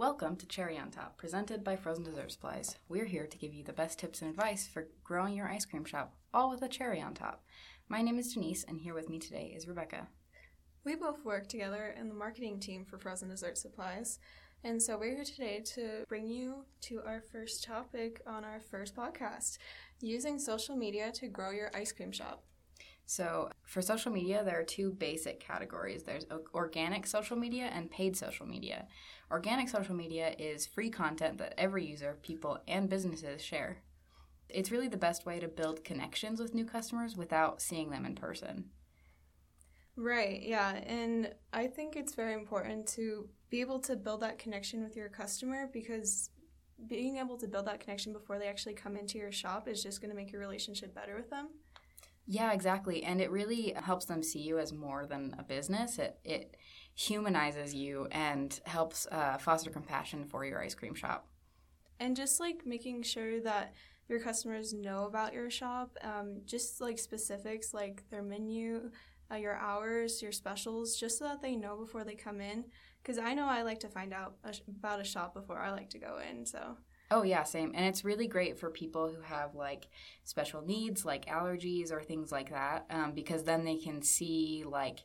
Welcome to Cherry on Top, presented by Frozen Dessert Supplies. We're here to give you the best tips and advice for growing your ice cream shop, all with a cherry on top. My name is Denise, and here with me today is Rebecca. We both work together in the marketing team for Frozen Dessert Supplies. And so we're here today to bring you to our first topic on our first podcast using social media to grow your ice cream shop. So, for social media, there are two basic categories there's organic social media and paid social media. Organic social media is free content that every user, people, and businesses share. It's really the best way to build connections with new customers without seeing them in person. Right, yeah. And I think it's very important to be able to build that connection with your customer because being able to build that connection before they actually come into your shop is just going to make your relationship better with them. Yeah, exactly. And it really helps them see you as more than a business. It, it humanizes you and helps uh, foster compassion for your ice cream shop. And just like making sure that your customers know about your shop, um, just like specifics like their menu, uh, your hours, your specials, just so that they know before they come in. Because I know I like to find out about a shop before I like to go in. So. Oh yeah, same. And it's really great for people who have like special needs, like allergies or things like that, um, because then they can see like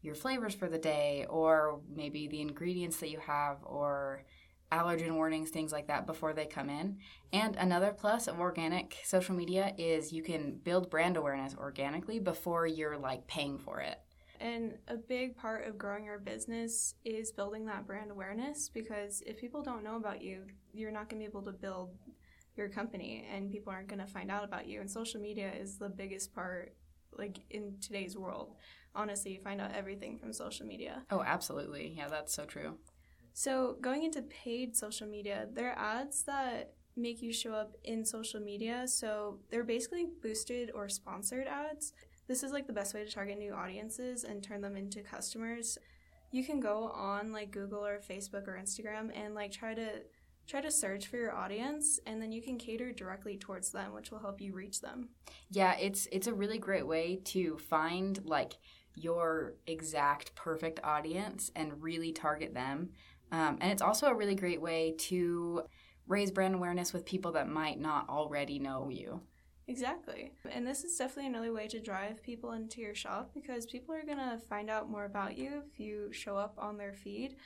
your flavors for the day or maybe the ingredients that you have or allergen warnings, things like that before they come in. And another plus of organic social media is you can build brand awareness organically before you're like paying for it. And a big part of growing your business is building that brand awareness because if people don't know about you, you're not going to be able to build your company and people aren't going to find out about you. And social media is the biggest part like in today's world. Honestly, you find out everything from social media. Oh, absolutely. Yeah, that's so true. So, going into paid social media, there are ads that make you show up in social media. So, they're basically boosted or sponsored ads. This is like the best way to target new audiences and turn them into customers. You can go on like Google or Facebook or Instagram and like try to try to search for your audience and then you can cater directly towards them which will help you reach them yeah it's it's a really great way to find like your exact perfect audience and really target them um, and it's also a really great way to raise brand awareness with people that might not already know you. Exactly. And this is definitely another way to drive people into your shop because people are going to find out more about you if you show up on their feed.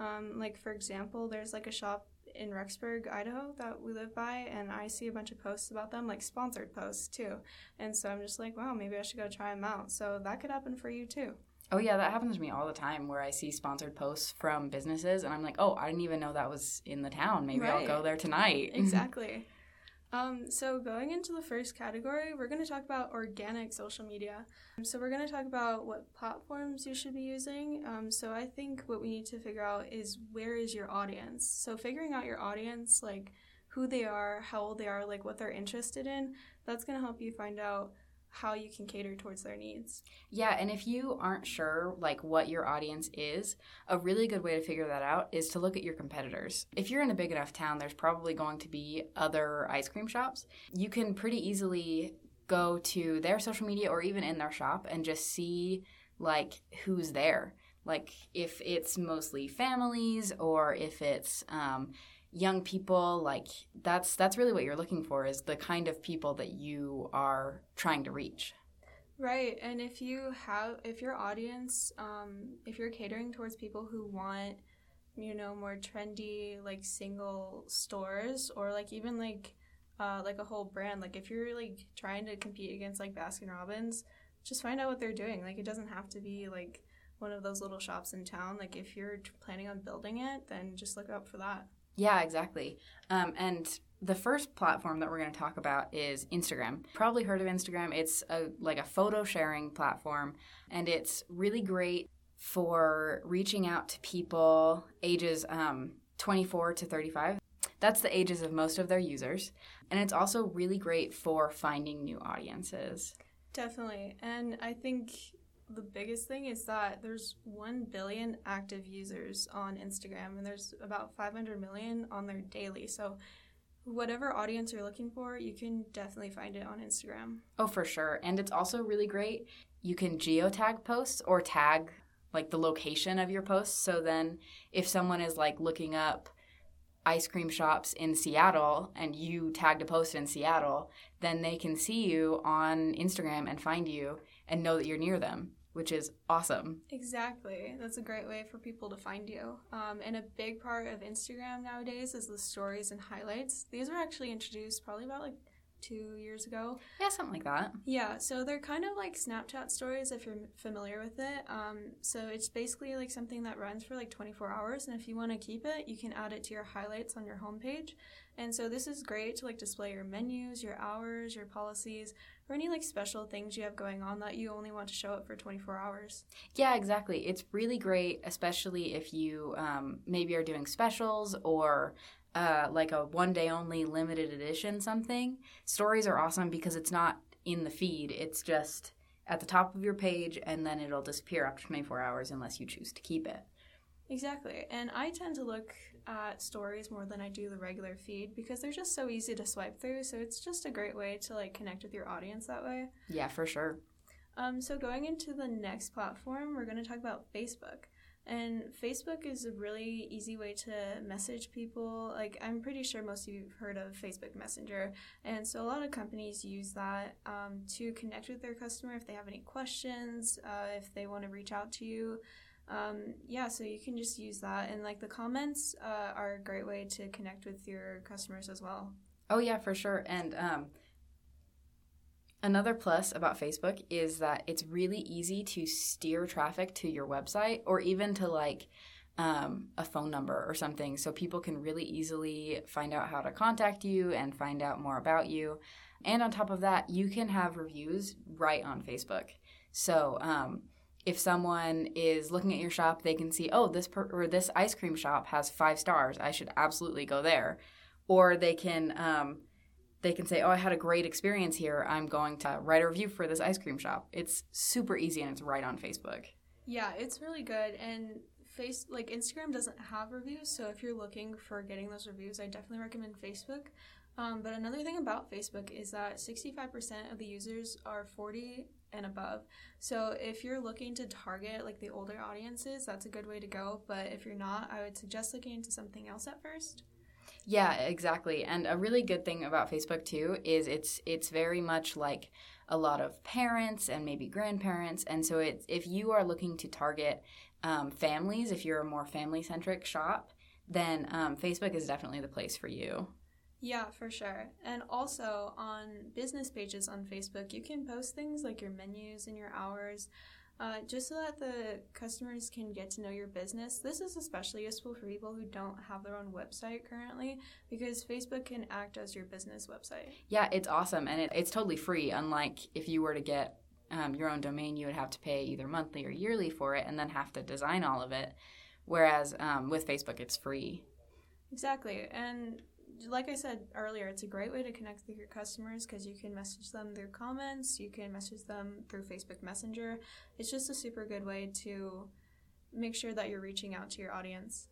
Um, like, for example, there's like a shop in Rexburg, Idaho that we live by, and I see a bunch of posts about them, like sponsored posts too. And so I'm just like, wow, maybe I should go try them out. So that could happen for you too. Oh yeah, that happens to me all the time where I see sponsored posts from businesses and I'm like, "Oh, I didn't even know that was in the town. Maybe right. I'll go there tonight." Exactly. Um, so going into the first category, we're going to talk about organic social media. So we're going to talk about what platforms you should be using. Um, so I think what we need to figure out is where is your audience. So figuring out your audience, like who they are, how old they are, like what they're interested in, that's going to help you find out how you can cater towards their needs. Yeah, and if you aren't sure like what your audience is, a really good way to figure that out is to look at your competitors. If you're in a big enough town, there's probably going to be other ice cream shops. You can pretty easily go to their social media or even in their shop and just see like who's there. Like if it's mostly families or if it's um, young people like that's that's really what you're looking for is the kind of people that you are trying to reach. Right and if you have if your audience um, if you're catering towards people who want you know more trendy like single stores or like even like uh, like a whole brand like if you're like trying to compete against like baskin robbins just find out what they're doing. Like it doesn't have to be like one of those little shops in town. Like if you're planning on building it then just look up for that yeah, exactly. Um, and the first platform that we're going to talk about is Instagram. Probably heard of Instagram. It's a like a photo sharing platform, and it's really great for reaching out to people ages um, 24 to 35. That's the ages of most of their users, and it's also really great for finding new audiences. Definitely, and I think the biggest thing is that there's 1 billion active users on Instagram and there's about 500 million on there daily. So whatever audience you're looking for, you can definitely find it on Instagram. Oh, for sure. And it's also really great. You can geotag posts or tag like the location of your posts. So then if someone is like looking up ice cream shops in Seattle and you tagged a post in Seattle, then they can see you on Instagram and find you and know that you're near them, which is awesome. Exactly. That's a great way for people to find you. Um, and a big part of Instagram nowadays is the stories and highlights. These were actually introduced probably about like two years ago. Yeah, something like that. Yeah, so they're kind of like Snapchat stories if you're familiar with it. Um, so it's basically like something that runs for like 24 hours, and if you want to keep it, you can add it to your highlights on your homepage. And so this is great to like display your menus, your hours, your policies, or any like special things you have going on that you only want to show up for 24 hours. Yeah, exactly. It's really great, especially if you um, maybe are doing specials or uh, like a one day only limited edition something. Stories are awesome because it's not in the feed, it's just at the top of your page and then it'll disappear after 24 hours unless you choose to keep it. Exactly. And I tend to look at stories more than I do the regular feed because they're just so easy to swipe through. So it's just a great way to like connect with your audience that way. Yeah, for sure. Um, so going into the next platform, we're going to talk about Facebook. And Facebook is a really easy way to message people. Like, I'm pretty sure most of you have heard of Facebook Messenger. And so, a lot of companies use that um, to connect with their customer if they have any questions, uh, if they want to reach out to you. Um, yeah, so you can just use that. And, like, the comments uh, are a great way to connect with your customers as well. Oh, yeah, for sure. And, um, Another plus about Facebook is that it's really easy to steer traffic to your website or even to like um, a phone number or something so people can really easily find out how to contact you and find out more about you. And on top of that, you can have reviews right on Facebook. So, um, if someone is looking at your shop, they can see, oh, this per- or this ice cream shop has five stars. I should absolutely go there. Or they can um, they can say, "Oh, I had a great experience here. I'm going to write a review for this ice cream shop." It's super easy and it's right on Facebook. Yeah, it's really good and face like Instagram doesn't have reviews, so if you're looking for getting those reviews, I definitely recommend Facebook. Um, but another thing about Facebook is that 65% of the users are 40 and above. So if you're looking to target like the older audiences, that's a good way to go. But if you're not, I would suggest looking into something else at first. Yeah, exactly. And a really good thing about Facebook too is it's it's very much like a lot of parents and maybe grandparents, and so it's if you are looking to target um, families, if you're a more family centric shop, then um, Facebook is definitely the place for you. Yeah, for sure. And also on business pages on Facebook, you can post things like your menus and your hours. Uh, just so that the customers can get to know your business. This is especially useful for people who don't have their own website currently because Facebook can act as your business website. Yeah, it's awesome and it, it's totally free. Unlike if you were to get um, your own domain, you would have to pay either monthly or yearly for it and then have to design all of it. Whereas um, with Facebook, it's free. Exactly. And like I said earlier, it's a great way to connect with your customers because you can message them through comments, you can message them through Facebook Messenger. It's just a super good way to make sure that you're reaching out to your audience.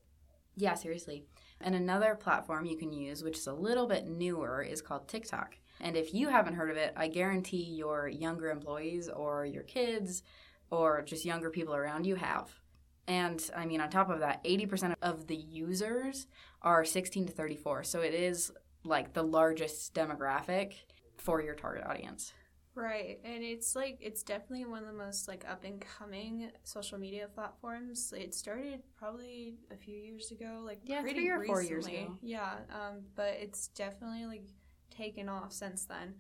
Yeah, seriously. And another platform you can use, which is a little bit newer, is called TikTok. And if you haven't heard of it, I guarantee your younger employees or your kids or just younger people around you have. And I mean, on top of that, 80% of the users are 16 to 34. So it is like the largest demographic for your target audience. Right. And it's like it's definitely one of the most like up and coming social media platforms. It started probably a few years ago, like yeah, pretty three or recently. four years ago. Yeah. Um, but it's definitely like taken off since then.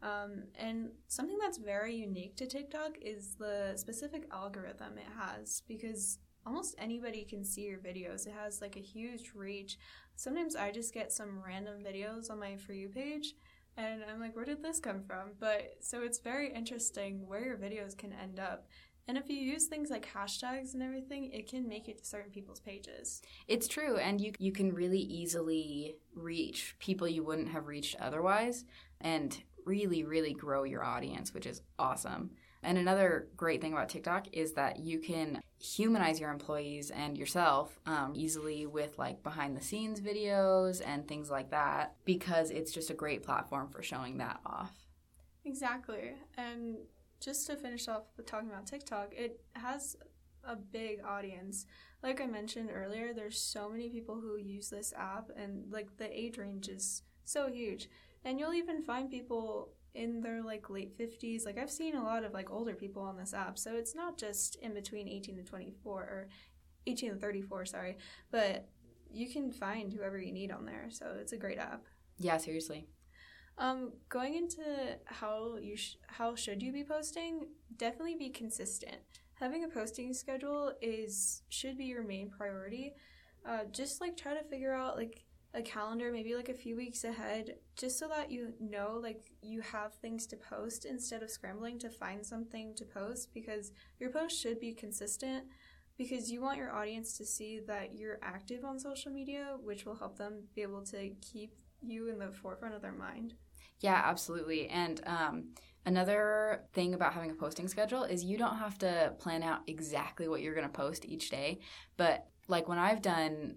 Um, and something that's very unique to TikTok is the specific algorithm it has because almost anybody can see your videos. It has like a huge reach. Sometimes I just get some random videos on my For You page and I'm like, where did this come from? But so it's very interesting where your videos can end up. And if you use things like hashtags and everything, it can make it to certain people's pages. It's true, and you you can really easily reach people you wouldn't have reached otherwise, and really really grow your audience, which is awesome. And another great thing about TikTok is that you can humanize your employees and yourself um, easily with like behind the scenes videos and things like that because it's just a great platform for showing that off. Exactly. And just to finish off with talking about TikTok, it has a big audience. like I mentioned earlier, there's so many people who use this app, and like the age range is so huge. And you'll even find people in their like late 50s. Like I've seen a lot of like older people on this app, so it's not just in between 18 to 24 or 18 to 34, sorry, but you can find whoever you need on there. So it's a great app. Yeah, seriously. Um, going into how you sh- how should you be posting? Definitely be consistent. Having a posting schedule is should be your main priority. Uh, just like try to figure out like a calendar maybe like a few weeks ahead just so that you know like you have things to post instead of scrambling to find something to post because your post should be consistent because you want your audience to see that you're active on social media which will help them be able to keep you in the forefront of their mind. Yeah absolutely. And um, another thing about having a posting schedule is you don't have to plan out exactly what you're going to post each day but like when i've done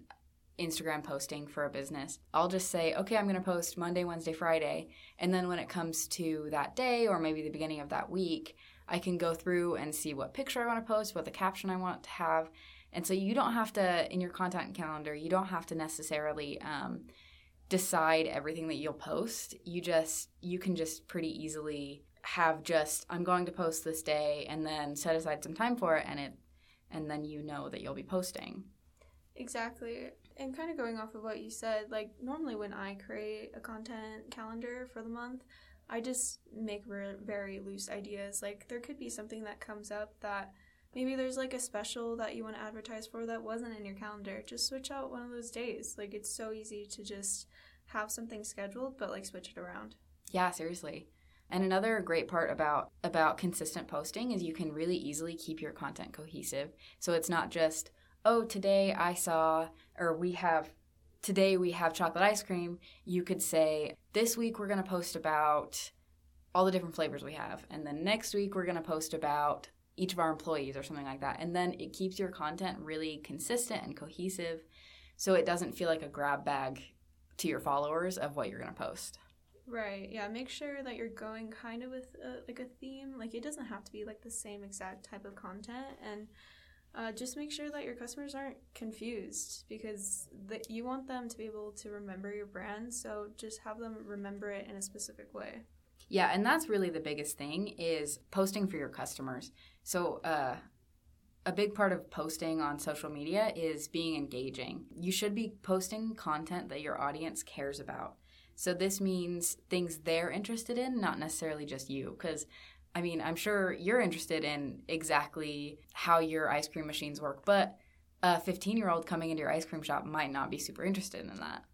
Instagram posting for a business, I'll just say, okay, I'm going to post Monday, Wednesday, Friday. And then when it comes to that day or maybe the beginning of that week, I can go through and see what picture I want to post, what the caption I want to have. And so you don't have to, in your content calendar, you don't have to necessarily um, decide everything that you'll post. You just, you can just pretty easily have just, I'm going to post this day and then set aside some time for it and it, and then you know that you'll be posting. Exactly and kind of going off of what you said, like normally when I create a content calendar for the month, I just make re- very loose ideas. Like there could be something that comes up that maybe there's like a special that you want to advertise for that wasn't in your calendar. Just switch out one of those days. Like it's so easy to just have something scheduled but like switch it around. Yeah, seriously. And another great part about about consistent posting is you can really easily keep your content cohesive. So it's not just oh, today I saw, or we have, today we have chocolate ice cream, you could say, this week we're going to post about all the different flavors we have. And then next week we're going to post about each of our employees or something like that. And then it keeps your content really consistent and cohesive so it doesn't feel like a grab bag to your followers of what you're going to post. Right. Yeah. Make sure that you're going kind of with a, like a theme. Like it doesn't have to be like the same exact type of content. And uh, just make sure that your customers aren't confused because the, you want them to be able to remember your brand. So just have them remember it in a specific way. Yeah, and that's really the biggest thing is posting for your customers. So, uh, a big part of posting on social media is being engaging. You should be posting content that your audience cares about. So, this means things they're interested in, not necessarily just you. Because I mean, I'm sure you're interested in exactly how your ice cream machines work, but a 15 year old coming into your ice cream shop might not be super interested in that.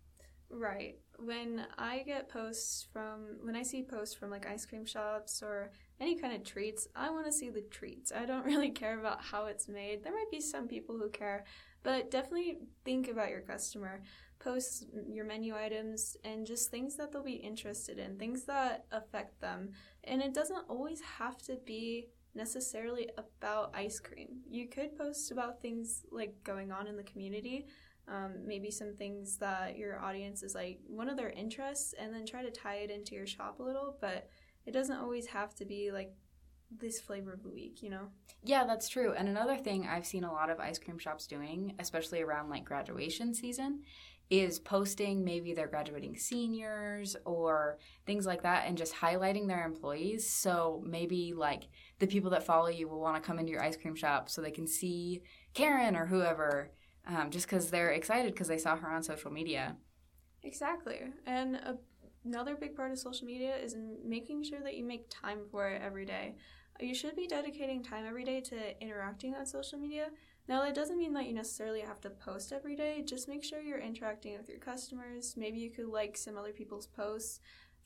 Right. When I get posts from, when I see posts from like ice cream shops or any kind of treats, I want to see the treats. I don't really care about how it's made. There might be some people who care, but definitely think about your customer post your menu items and just things that they'll be interested in, things that affect them. And it doesn't always have to be necessarily about ice cream. You could post about things like going on in the community, um, maybe some things that your audience is like one of their interests, and then try to tie it into your shop a little. But it doesn't always have to be like this flavor of the week, you know? Yeah, that's true. And another thing I've seen a lot of ice cream shops doing, especially around like graduation season, is posting maybe they're graduating seniors or things like that and just highlighting their employees. So maybe like the people that follow you will want to come into your ice cream shop so they can see Karen or whoever um, just because they're excited because they saw her on social media. Exactly. And a, another big part of social media is making sure that you make time for it every day. You should be dedicating time every day to interacting on social media now, that doesn't mean that you necessarily have to post every day. Just make sure you're interacting with your customers. Maybe you could like some other people's posts,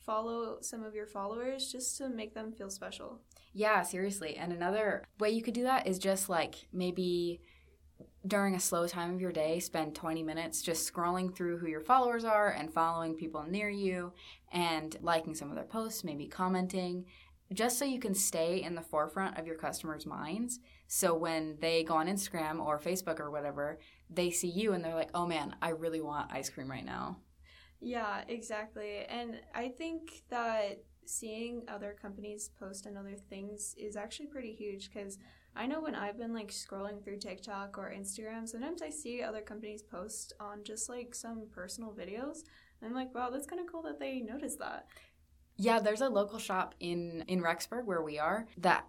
follow some of your followers just to make them feel special. Yeah, seriously. And another way you could do that is just like maybe during a slow time of your day, spend 20 minutes just scrolling through who your followers are and following people near you and liking some of their posts, maybe commenting, just so you can stay in the forefront of your customers' minds. So when they go on Instagram or Facebook or whatever, they see you and they're like, oh man, I really want ice cream right now. Yeah, exactly. And I think that seeing other companies post on other things is actually pretty huge because I know when I've been like scrolling through TikTok or Instagram, sometimes I see other companies post on just like some personal videos. And I'm like, wow, that's kind of cool that they noticed that. Yeah, there's a local shop in in Rexburg where we are that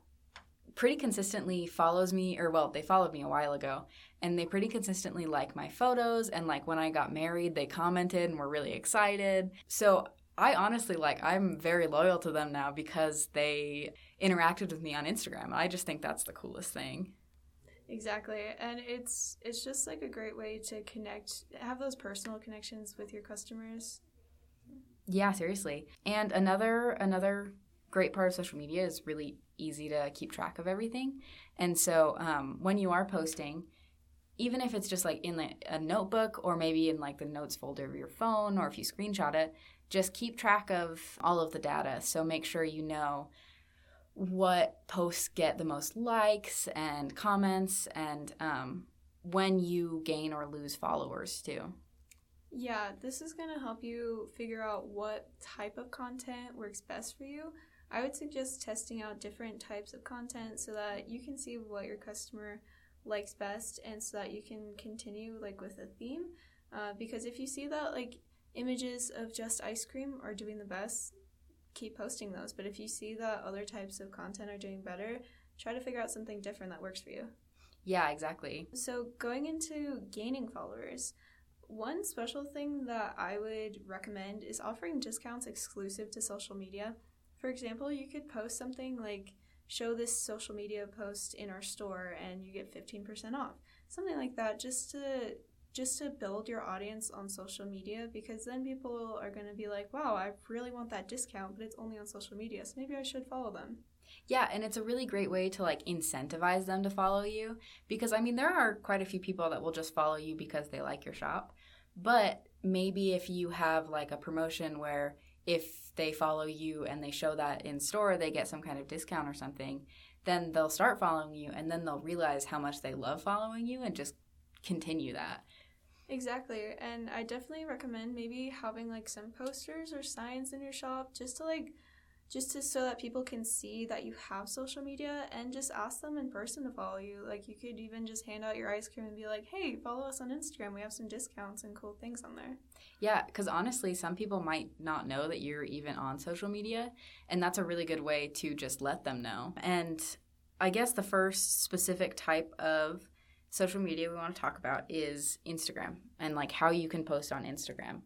pretty consistently follows me or well, they followed me a while ago and they pretty consistently like my photos and like when I got married, they commented and were really excited. So, I honestly like I'm very loyal to them now because they interacted with me on Instagram. I just think that's the coolest thing. Exactly. And it's it's just like a great way to connect have those personal connections with your customers. Yeah, seriously. And another another great part of social media is really easy to keep track of everything. And so um, when you are posting, even if it's just like in a notebook or maybe in like the notes folder of your phone or if you screenshot it, just keep track of all of the data. So make sure you know what posts get the most likes and comments and um, when you gain or lose followers too. Yeah, this is going to help you figure out what type of content works best for you. I would suggest testing out different types of content so that you can see what your customer likes best and so that you can continue like with a theme. Uh, because if you see that like images of just ice cream are doing the best, keep posting those. But if you see that other types of content are doing better, try to figure out something different that works for you. Yeah, exactly. So, going into gaining followers, one special thing that I would recommend is offering discounts exclusive to social media. For example, you could post something like, show this social media post in our store and you get 15% off. Something like that just to just to build your audience on social media because then people are going to be like, wow, I really want that discount, but it's only on social media, so maybe I should follow them. Yeah, and it's a really great way to like incentivize them to follow you because I mean, there are quite a few people that will just follow you because they like your shop. But maybe if you have like a promotion where if they follow you and they show that in store, they get some kind of discount or something, then they'll start following you and then they'll realize how much they love following you and just continue that. Exactly. And I definitely recommend maybe having like some posters or signs in your shop just to like just to so that people can see that you have social media and just ask them in person to follow you. Like you could even just hand out your ice cream and be like, "Hey, follow us on Instagram. We have some discounts and cool things on there." Yeah, cuz honestly, some people might not know that you're even on social media, and that's a really good way to just let them know. And I guess the first specific type of social media we want to talk about is Instagram and like how you can post on Instagram.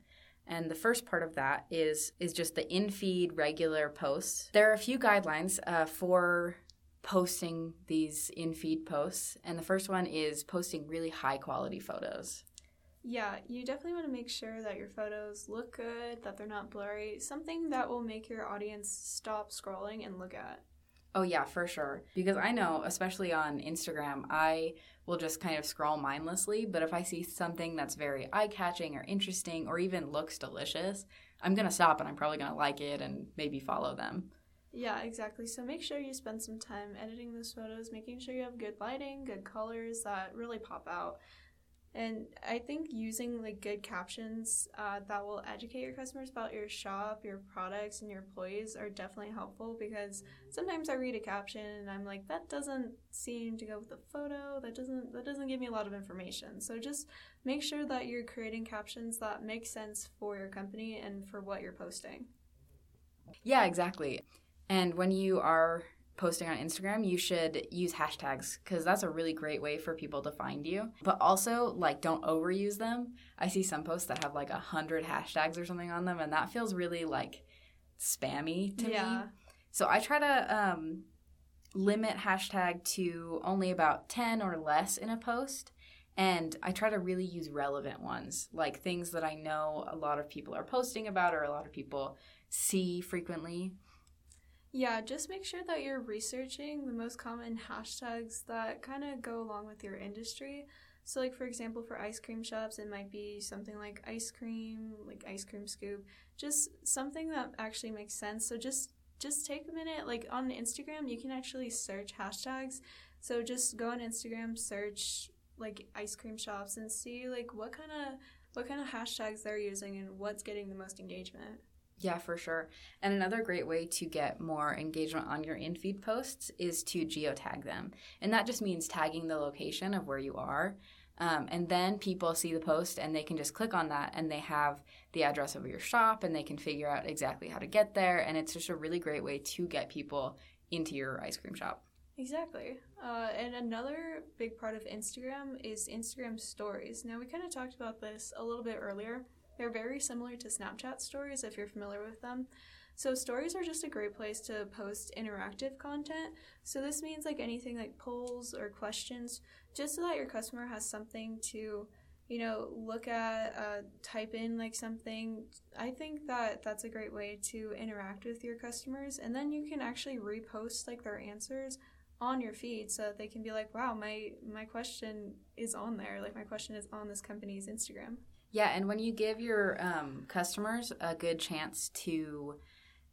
And the first part of that is is just the in-feed regular posts. There are a few guidelines uh, for posting these in-feed posts, and the first one is posting really high quality photos. Yeah, you definitely want to make sure that your photos look good, that they're not blurry, something that will make your audience stop scrolling and look at. Oh, yeah, for sure. Because I know, especially on Instagram, I will just kind of scroll mindlessly. But if I see something that's very eye catching or interesting or even looks delicious, I'm going to stop and I'm probably going to like it and maybe follow them. Yeah, exactly. So make sure you spend some time editing those photos, making sure you have good lighting, good colors that really pop out. And I think using like good captions uh, that will educate your customers about your shop, your products, and your employees are definitely helpful because sometimes I read a caption and I'm like, that doesn't seem to go with the photo. That doesn't that doesn't give me a lot of information. So just make sure that you're creating captions that make sense for your company and for what you're posting. Yeah, exactly. And when you are posting on Instagram, you should use hashtags because that's a really great way for people to find you. But also, like, don't overuse them. I see some posts that have like a hundred hashtags or something on them, and that feels really like spammy to yeah. me. So I try to um, limit hashtag to only about 10 or less in a post. And I try to really use relevant ones, like things that I know a lot of people are posting about or a lot of people see frequently. Yeah, just make sure that you're researching the most common hashtags that kind of go along with your industry. So, like for example, for ice cream shops, it might be something like ice cream, like ice cream scoop, just something that actually makes sense. So just just take a minute. Like on Instagram, you can actually search hashtags. So just go on Instagram, search like ice cream shops, and see like what kind of what kind of hashtags they're using and what's getting the most engagement. Yeah, for sure. And another great way to get more engagement on your in feed posts is to geotag them. And that just means tagging the location of where you are. Um, and then people see the post and they can just click on that and they have the address of your shop and they can figure out exactly how to get there. And it's just a really great way to get people into your ice cream shop. Exactly. Uh, and another big part of Instagram is Instagram stories. Now, we kind of talked about this a little bit earlier. They're very similar to Snapchat stories if you're familiar with them. So, stories are just a great place to post interactive content. So, this means like anything like polls or questions, just so that your customer has something to, you know, look at, uh, type in like something. I think that that's a great way to interact with your customers. And then you can actually repost like their answers on your feed so that they can be like wow my my question is on there like my question is on this company's instagram yeah and when you give your um, customers a good chance to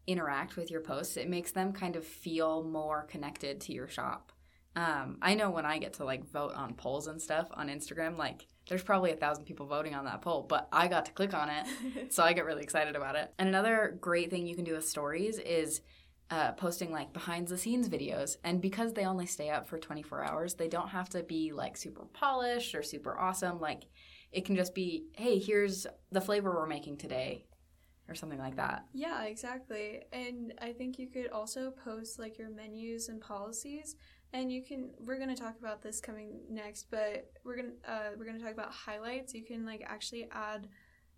interact with your posts it makes them kind of feel more connected to your shop um, i know when i get to like vote on polls and stuff on instagram like there's probably a thousand people voting on that poll but i got to click on it so i get really excited about it and another great thing you can do with stories is uh, posting like behind the scenes videos. And because they only stay up for 24 hours, they don't have to be like super polished or super awesome. Like it can just be, hey, here's the flavor we're making today or something like that. Yeah, exactly. And I think you could also post like your menus and policies. And you can we're gonna talk about this coming next, but we're gonna uh, we're gonna talk about highlights. You can like actually add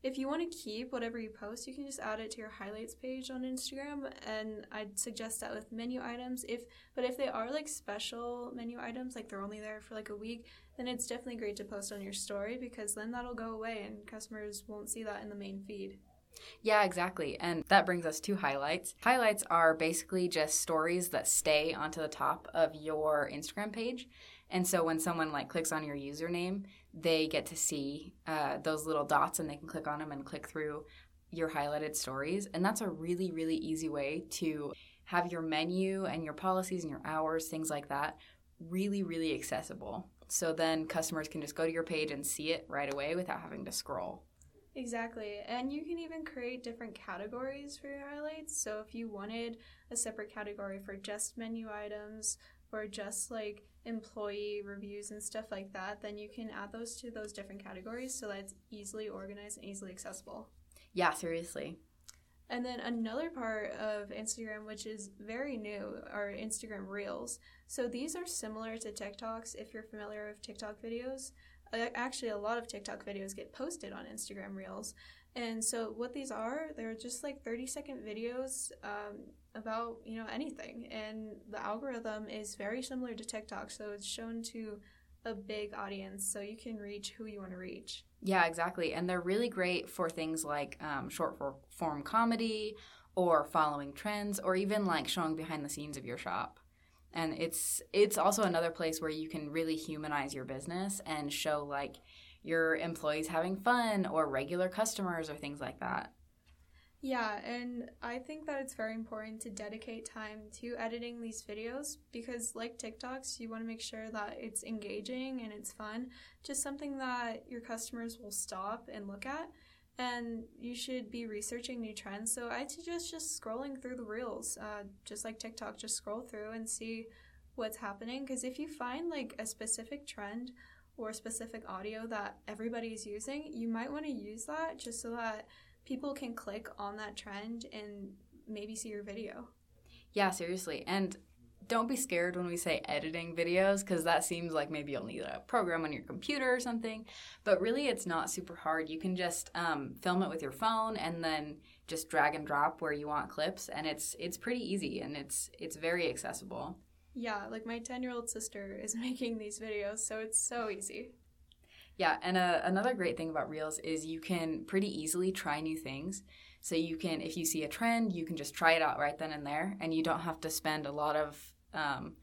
if you want to keep whatever you post, you can just add it to your highlights page on Instagram, and I'd suggest that with menu items. If but if they are like special menu items, like they're only there for like a week, then it's definitely great to post on your story because then that'll go away and customers won't see that in the main feed. Yeah, exactly. And that brings us to highlights. Highlights are basically just stories that stay onto the top of your Instagram page. And so when someone like clicks on your username, they get to see uh, those little dots and they can click on them and click through your highlighted stories. And that's a really, really easy way to have your menu and your policies and your hours, things like that, really, really accessible. So then customers can just go to your page and see it right away without having to scroll. Exactly. And you can even create different categories for your highlights. So if you wanted a separate category for just menu items or just like employee reviews and stuff like that, then you can add those to those different categories so that it's easily organized and easily accessible. Yeah, seriously. And then another part of Instagram, which is very new, are Instagram Reels. So these are similar to TikToks if you're familiar with TikTok videos. Actually, a lot of TikTok videos get posted on Instagram Reels. And so, what these are, they're just like 30 second videos um, about, you know, anything. And the algorithm is very similar to TikTok. So, it's shown to a big audience so you can reach who you want to reach. Yeah, exactly. And they're really great for things like um, short form comedy or following trends or even like showing behind the scenes of your shop. And it's it's also another place where you can really humanize your business and show like your employees having fun or regular customers or things like that. Yeah, and I think that it's very important to dedicate time to editing these videos because, like TikToks, you want to make sure that it's engaging and it's fun, just something that your customers will stop and look at. And you should be researching new trends. So I suggest just scrolling through the reels, uh, just like TikTok, just scroll through and see what's happening. Because if you find like a specific trend or specific audio that everybody is using, you might want to use that just so that people can click on that trend and maybe see your video. Yeah, seriously. And don't be scared when we say editing videos because that seems like maybe you'll need a program on your computer or something. But really, it's not super hard. You can just um, film it with your phone and then just drag and drop where you want clips, and it's it's pretty easy and it's it's very accessible. Yeah, like my 10 year old sister is making these videos, so it's so easy. Yeah, and uh, another great thing about Reels is you can pretty easily try new things. So you can, if you see a trend, you can just try it out right then and there, and you don't have to spend a lot of um,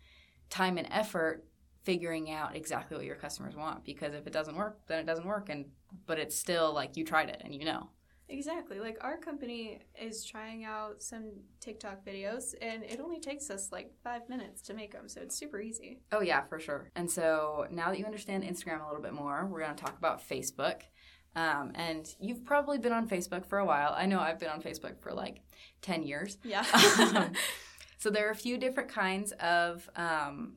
time and effort figuring out exactly what your customers want. Because if it doesn't work, then it doesn't work, and but it's still like you tried it and you know. Exactly. Like our company is trying out some TikTok videos and it only takes us like five minutes to make them. So it's super easy. Oh, yeah, for sure. And so now that you understand Instagram a little bit more, we're going to talk about Facebook. Um, and you've probably been on Facebook for a while. I know I've been on Facebook for like 10 years. Yeah. so there are a few different kinds of um,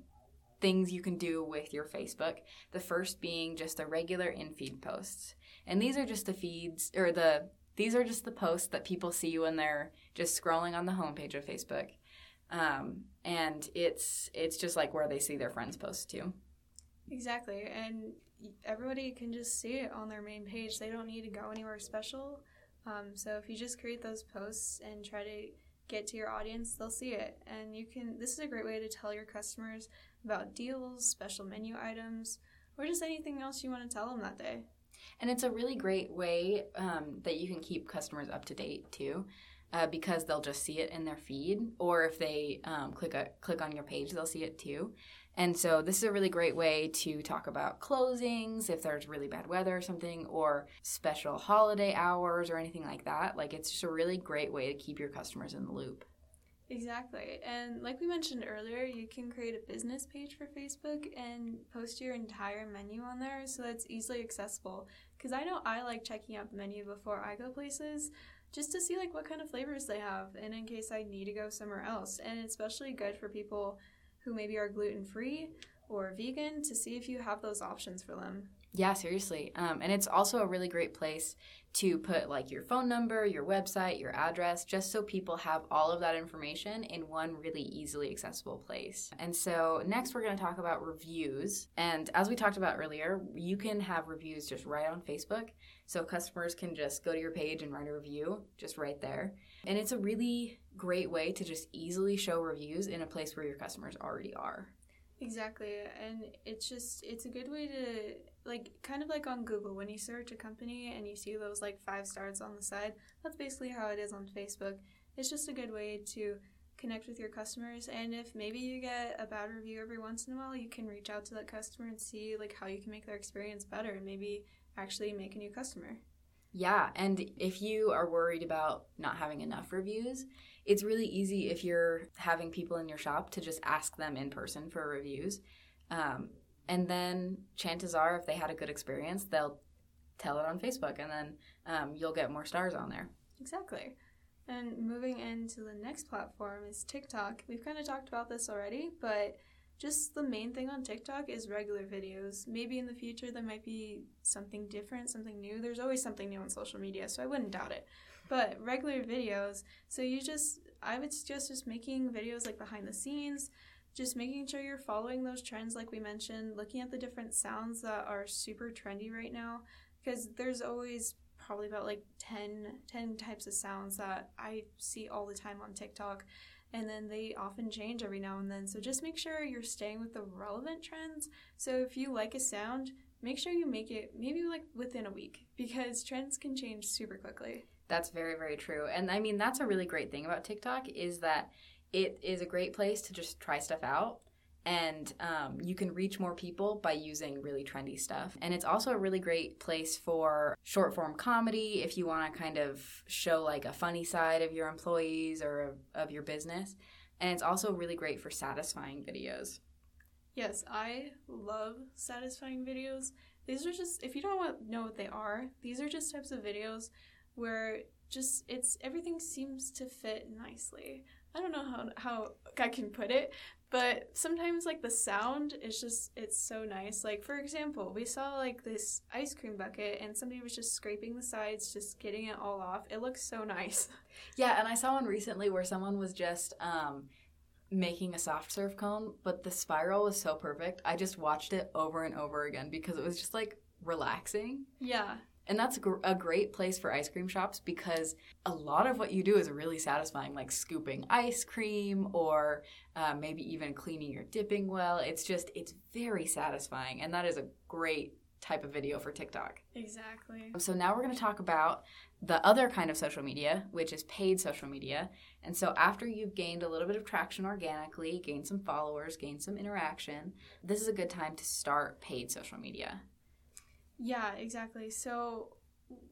things you can do with your Facebook. The first being just the regular in feed posts. And these are just the feeds or the these are just the posts that people see when they're just scrolling on the homepage of Facebook. Um, and it's it's just like where they see their friends post too. Exactly. And everybody can just see it on their main page. They don't need to go anywhere special. Um, so if you just create those posts and try to get to your audience, they'll see it. And you can, this is a great way to tell your customers about deals, special menu items, or just anything else you want to tell them that day. And it's a really great way um, that you can keep customers up to date too. Uh, because they'll just see it in their feed, or if they um, click a, click on your page, they'll see it too. And so this is a really great way to talk about closings if there's really bad weather or something, or special holiday hours or anything like that. Like it's just a really great way to keep your customers in the loop. Exactly. And like we mentioned earlier, you can create a business page for Facebook and post your entire menu on there so that's easily accessible. Because I know I like checking out the menu before I go places just to see like what kind of flavors they have and in case I need to go somewhere else. And especially good for people who maybe are gluten free or vegan to see if you have those options for them. Yeah, seriously. Um, and it's also a really great place to put like your phone number, your website, your address, just so people have all of that information in one really easily accessible place. And so, next, we're going to talk about reviews. And as we talked about earlier, you can have reviews just right on Facebook. So, customers can just go to your page and write a review just right there. And it's a really great way to just easily show reviews in a place where your customers already are. Exactly. And it's just, it's a good way to, like, kind of like on Google, when you search a company and you see those, like, five stars on the side, that's basically how it is on Facebook. It's just a good way to connect with your customers. And if maybe you get a bad review every once in a while, you can reach out to that customer and see, like, how you can make their experience better and maybe actually make a new customer. Yeah, and if you are worried about not having enough reviews, it's really easy if you're having people in your shop to just ask them in person for reviews. Um, and then chances are, if they had a good experience, they'll tell it on Facebook, and then um, you'll get more stars on there. Exactly. And moving into the next platform is TikTok. We've kind of talked about this already, but just the main thing on TikTok is regular videos. Maybe in the future there might be something different, something new. There's always something new on social media, so I wouldn't doubt it. But regular videos, so you just I would suggest just making videos like behind the scenes, just making sure you're following those trends like we mentioned, looking at the different sounds that are super trendy right now because there's always probably about like 10, 10 types of sounds that I see all the time on TikTok and then they often change every now and then. So just make sure you're staying with the relevant trends. So if you like a sound, make sure you make it maybe like within a week because trends can change super quickly. That's very very true. And I mean that's a really great thing about TikTok is that it is a great place to just try stuff out and um, you can reach more people by using really trendy stuff. And it's also a really great place for short form comedy if you want to kind of show like a funny side of your employees or of your business. And it's also really great for satisfying videos. Yes, I love satisfying videos. These are just, if you don't know what they are, these are just types of videos where just it's everything seems to fit nicely. I don't know how how I can put it, but sometimes like the sound is just it's so nice. Like for example we saw like this ice cream bucket and somebody was just scraping the sides just getting it all off. It looks so nice. Yeah and i saw one recently where someone was just um, making a soft serve cone but the spiral was so perfect. I just watched it over and over again because it was just like relaxing. Yeah and that's a great place for ice cream shops because a lot of what you do is really satisfying, like scooping ice cream or uh, maybe even cleaning your dipping well. It's just, it's very satisfying. And that is a great type of video for TikTok. Exactly. So now we're going to talk about the other kind of social media, which is paid social media. And so after you've gained a little bit of traction organically, gained some followers, gained some interaction, this is a good time to start paid social media. Yeah, exactly. So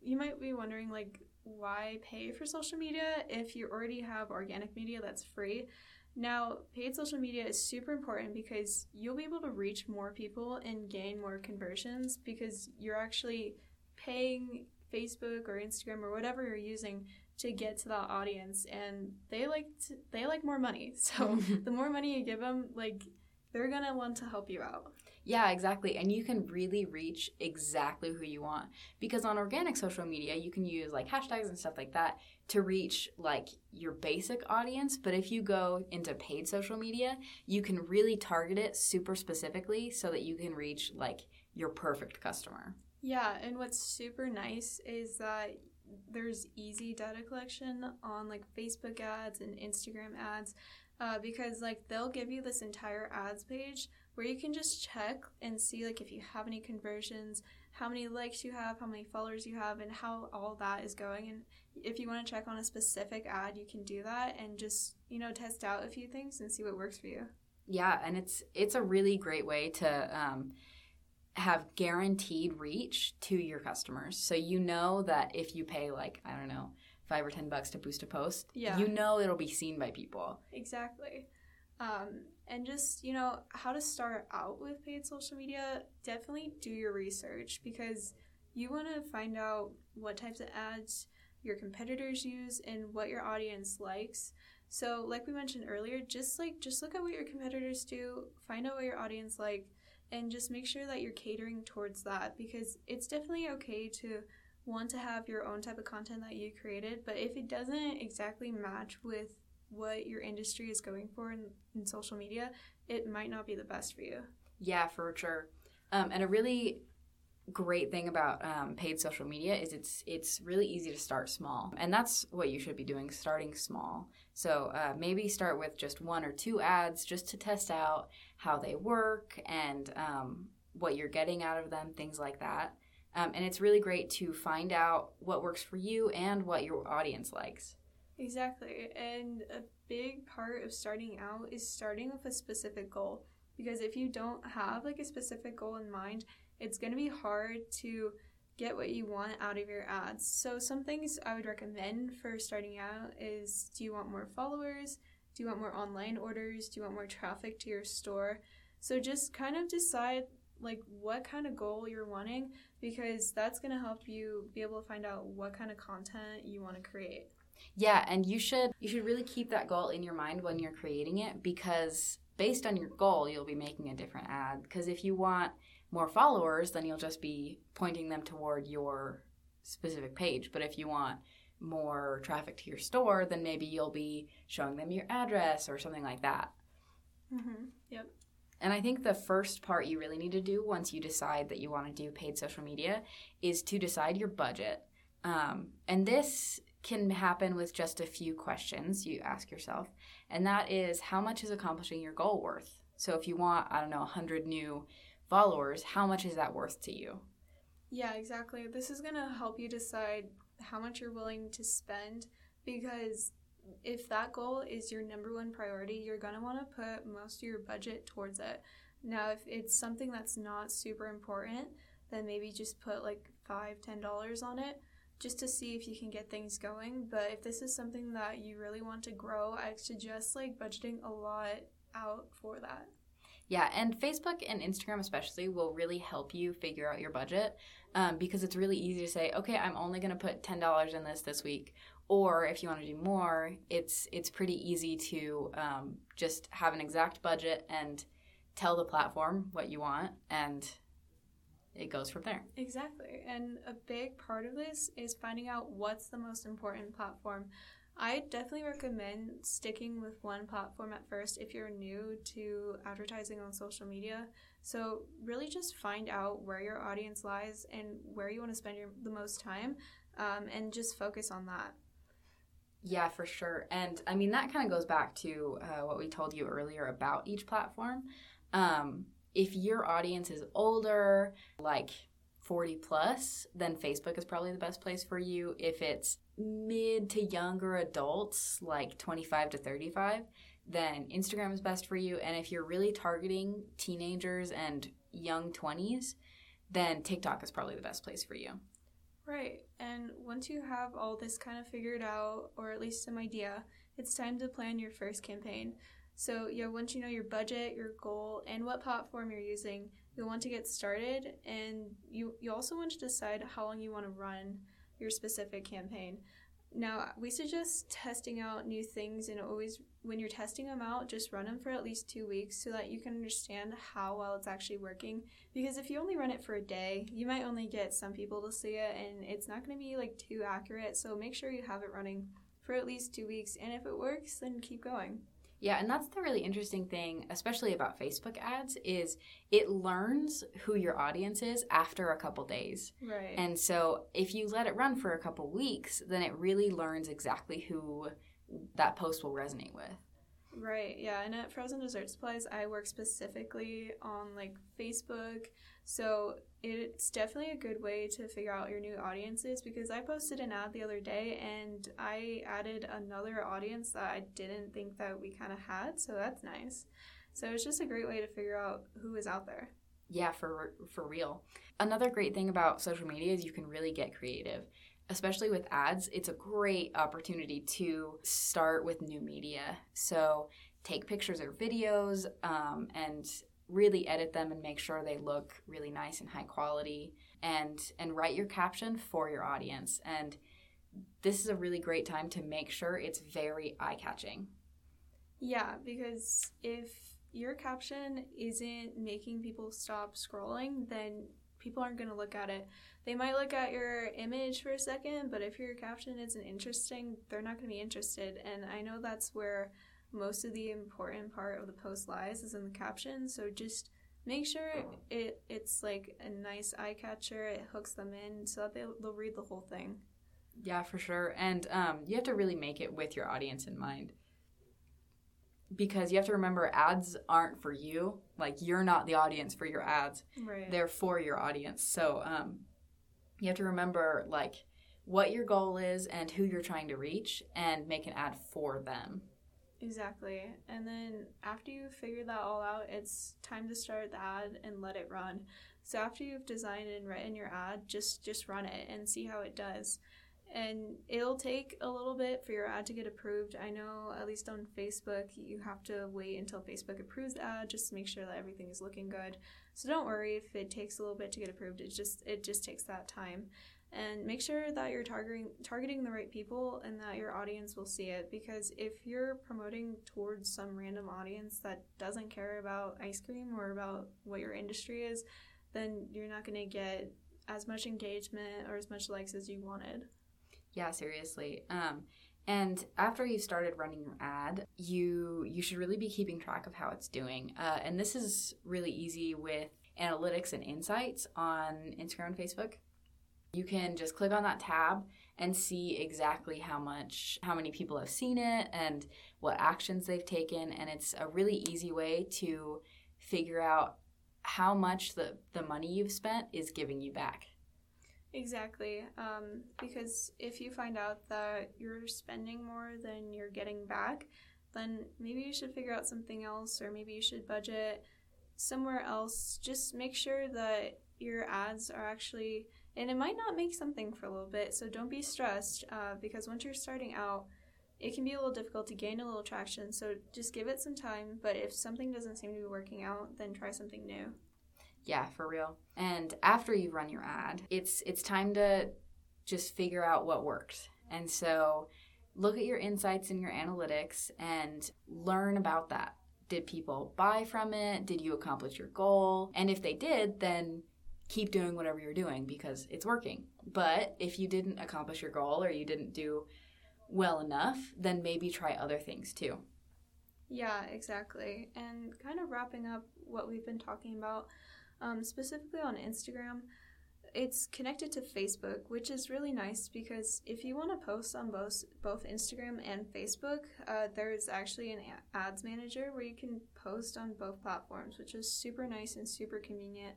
you might be wondering like why pay for social media if you already have organic media that's free? Now, paid social media is super important because you'll be able to reach more people and gain more conversions because you're actually paying Facebook or Instagram or whatever you're using to get to that audience and they like to, they like more money. So the more money you give them, like they're going to want to help you out. Yeah, exactly. And you can really reach exactly who you want. Because on organic social media, you can use like hashtags and stuff like that to reach like your basic audience. But if you go into paid social media, you can really target it super specifically so that you can reach like your perfect customer. Yeah, and what's super nice is that there's easy data collection on like Facebook ads and Instagram ads uh, because like they'll give you this entire ads page where you can just check and see like if you have any conversions, how many likes you have, how many followers you have, and how all that is going. And if you want to check on a specific ad, you can do that and just you know test out a few things and see what works for you. Yeah, and it's it's a really great way to um, have guaranteed reach to your customers. So you know that if you pay like I don't know five or ten bucks to boost a post, Yeah. you know it'll be seen by people. Exactly. Um, and just, you know, how to start out with paid social media, definitely do your research because you want to find out what types of ads your competitors use and what your audience likes. So, like we mentioned earlier, just like just look at what your competitors do, find out what your audience like, and just make sure that you're catering towards that because it's definitely okay to want to have your own type of content that you created, but if it doesn't exactly match with what your industry is going for in, in social media, it might not be the best for you. Yeah, for sure. Um, and a really great thing about um, paid social media is it's it's really easy to start small, and that's what you should be doing, starting small. So uh, maybe start with just one or two ads just to test out how they work and um, what you're getting out of them, things like that. Um, and it's really great to find out what works for you and what your audience likes. Exactly. And a big part of starting out is starting with a specific goal. Because if you don't have like a specific goal in mind, it's going to be hard to get what you want out of your ads. So, some things I would recommend for starting out is do you want more followers? Do you want more online orders? Do you want more traffic to your store? So, just kind of decide like what kind of goal you're wanting because that's going to help you be able to find out what kind of content you want to create. Yeah, and you should you should really keep that goal in your mind when you're creating it because based on your goal, you'll be making a different ad. Because if you want more followers, then you'll just be pointing them toward your specific page. But if you want more traffic to your store, then maybe you'll be showing them your address or something like that. Mm-hmm. Yep. And I think the first part you really need to do once you decide that you want to do paid social media is to decide your budget. Um, and this can happen with just a few questions you ask yourself. And that is how much is accomplishing your goal worth? So if you want, I don't know, 100 new followers, how much is that worth to you? Yeah, exactly. This is going to help you decide how much you're willing to spend because if that goal is your number one priority, you're going to want to put most of your budget towards it. Now, if it's something that's not super important, then maybe just put like five, ten dollars on it just to see if you can get things going. But if this is something that you really want to grow, I suggest like budgeting a lot out for that. Yeah, and Facebook and Instagram especially will really help you figure out your budget um, because it's really easy to say, okay, I'm only going to put ten dollars in this this week, or if you want to do more, it's it's pretty easy to um, just have an exact budget and tell the platform what you want, and it goes from there. Exactly. And a big part of this is finding out what's the most important platform. I definitely recommend sticking with one platform at first if you're new to advertising on social media. So, really just find out where your audience lies and where you want to spend your, the most time um, and just focus on that. Yeah, for sure. And I mean, that kind of goes back to uh, what we told you earlier about each platform. Um, if your audience is older, like 40 plus, then Facebook is probably the best place for you. If it's mid to younger adults, like 25 to 35, then Instagram is best for you. And if you're really targeting teenagers and young 20s, then TikTok is probably the best place for you. Right. And once you have all this kind of figured out, or at least some idea, it's time to plan your first campaign. So, yeah, once you know your budget, your goal, and what platform you're using, you'll want to get started and you you also want to decide how long you want to run your specific campaign. Now, we suggest testing out new things and always, when you're testing them out, just run them for at least two weeks so that you can understand how well it's actually working. Because if you only run it for a day, you might only get some people to see it and it's not going to be like too accurate. So make sure you have it running for at least two weeks. And if it works, then keep going. Yeah, and that's the really interesting thing, especially about Facebook ads, is it learns who your audience is after a couple days. Right. And so if you let it run for a couple weeks, then it really learns exactly who that post will resonate with. Right, yeah. And at Frozen Dessert Supplies, I work specifically on like Facebook. So it's definitely a good way to figure out your new audiences because I posted an ad the other day and I added another audience that I didn't think that we kind of had. So that's nice. So it's just a great way to figure out who is out there. Yeah, for for real. Another great thing about social media is you can really get creative especially with ads, it's a great opportunity to start with new media. So take pictures or videos um, and really edit them and make sure they look really nice and high quality and and write your caption for your audience and this is a really great time to make sure it's very eye-catching yeah because if your caption isn't making people stop scrolling then people aren't going to look at it. They might look at your image for a second, but if your caption isn't interesting, they're not going to be interested. And I know that's where most of the important part of the post lies is in the caption. So just make sure it it's like a nice eye catcher. It hooks them in so that they, they'll read the whole thing. Yeah, for sure. And um, you have to really make it with your audience in mind because you have to remember ads aren't for you. Like you're not the audience for your ads. Right. They're for your audience. So um, you have to remember like what your goal is and who you're trying to reach and make an ad for them. Exactly. And then after you figure that all out, it's time to start the ad and let it run. So after you've designed and written your ad, just just run it and see how it does and it'll take a little bit for your ad to get approved. I know, at least on Facebook, you have to wait until Facebook approves the ad just to make sure that everything is looking good. So don't worry if it takes a little bit to get approved. It just it just takes that time, and make sure that you're targeting targeting the right people and that your audience will see it. Because if you're promoting towards some random audience that doesn't care about ice cream or about what your industry is, then you're not going to get as much engagement or as much likes as you wanted. Yeah, seriously. Um, and after you've started running your ad, you you should really be keeping track of how it's doing. Uh, and this is really easy with analytics and insights on Instagram and Facebook. You can just click on that tab and see exactly how much how many people have seen it and what actions they've taken and it's a really easy way to figure out how much the, the money you've spent is giving you back. Exactly. Um, because if you find out that you're spending more than you're getting back, then maybe you should figure out something else, or maybe you should budget somewhere else. Just make sure that your ads are actually, and it might not make something for a little bit, so don't be stressed uh, because once you're starting out, it can be a little difficult to gain a little traction. So just give it some time, but if something doesn't seem to be working out, then try something new. Yeah, for real. And after you've run your ad, it's it's time to just figure out what worked. And so look at your insights and your analytics and learn about that. Did people buy from it? Did you accomplish your goal? And if they did, then keep doing whatever you're doing because it's working. But if you didn't accomplish your goal or you didn't do well enough, then maybe try other things too. Yeah, exactly. And kind of wrapping up what we've been talking about, um, specifically on Instagram, it's connected to Facebook, which is really nice because if you want to post on both both Instagram and Facebook, uh, there's actually an ads manager where you can post on both platforms, which is super nice and super convenient.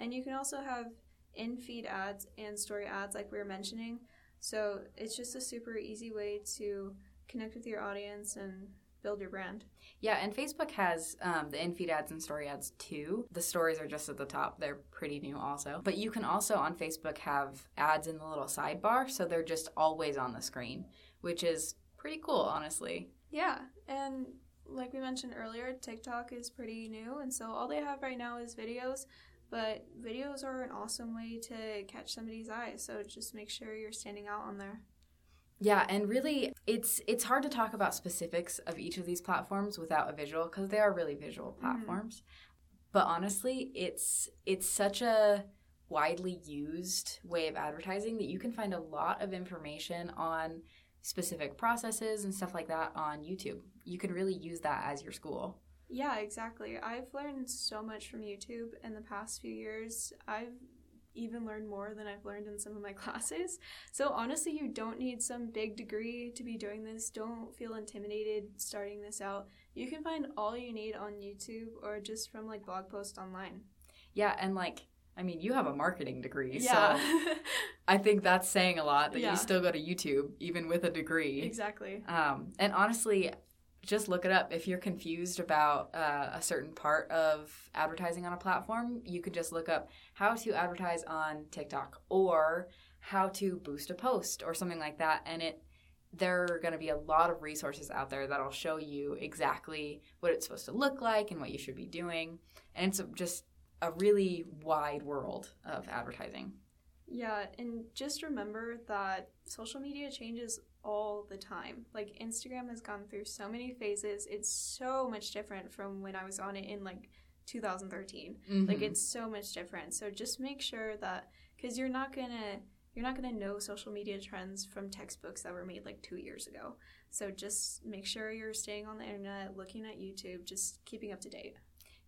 And you can also have in feed ads and story ads, like we were mentioning. So it's just a super easy way to connect with your audience and build your brand. Yeah, and Facebook has um, the in-feed ads and story ads too. The stories are just at the top; they're pretty new also. But you can also on Facebook have ads in the little sidebar, so they're just always on the screen, which is pretty cool, honestly. Yeah, and like we mentioned earlier, TikTok is pretty new, and so all they have right now is videos. But videos are an awesome way to catch somebody's eye. So just make sure you're standing out on there. Yeah, and really it's it's hard to talk about specifics of each of these platforms without a visual because they are really visual Mm-hmm. platforms. But honestly, it's it's such a widely used way of advertising that you can find a lot of information on specific processes and stuff like that on YouTube. You can really use that as your school. Yeah, exactly. I've learned so much from YouTube in the past few years. I've even learned more than I've learned in some of my classes. So honestly, you don't need some big degree to be doing this. Don't feel intimidated starting this out. You can find all you need on YouTube or just from like blog posts online. Yeah, and like I mean, you have a marketing degree, Yeah. so I think that's saying a lot that Yeah. you still go to YouTube even with a degree. exactly. Um, and honestly, just look it up. If you're confused about uh, a certain part of advertising on a platform, you could just look up how to advertise on TikTok or how to boost a post or something like that. And it there are going to be a lot of resources out there that'll show you exactly what it's supposed to look like and what you should be doing. And it's just a really wide world of advertising. Yeah, and just remember that social media changes all the time. Like Instagram has gone through so many phases. It's so much different from when I was on it in like 2013. Like Mhm. it's so much different. So just make sure that cuz you're not going to you're not going to know social media trends from textbooks that were made like 2 years ago. So just make sure you're staying on the internet, looking at YouTube, just keeping up to date.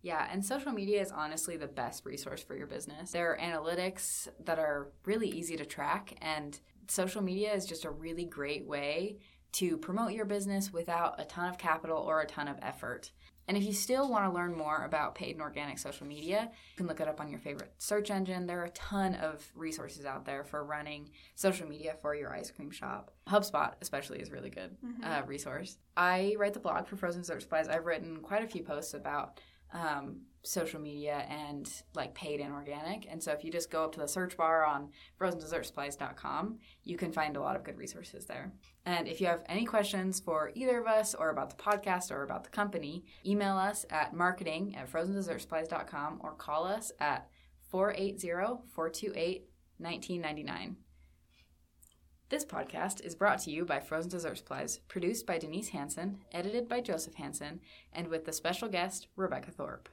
Yeah, and social media is honestly the best resource for your business. There are analytics that are really easy to track, and social media is just a really great way to promote your business without a ton of capital or a ton of effort. And if you still want to learn more about paid and organic social media, you can look it up on your favorite search engine. There are a ton of resources out there for running social media for your ice cream shop. HubSpot, especially, is a really good uh, resource. I write the blog for Frozen Dessert Supplies. I've written quite a few posts about um, social media and like paid and organic. And so if you just go up to the search bar on frozendessertsupplies.com, you can find a lot of good resources there. And if you have any questions for either of us or about the podcast or about the company, email us at marketing at frozendessertsupplies.com or call us at 480-428-1999. This podcast is brought to you by Frozen Dessert Supplies, produced by Denise Hansen, edited by Joseph Hansen, and with the special guest, Rebecca Thorpe.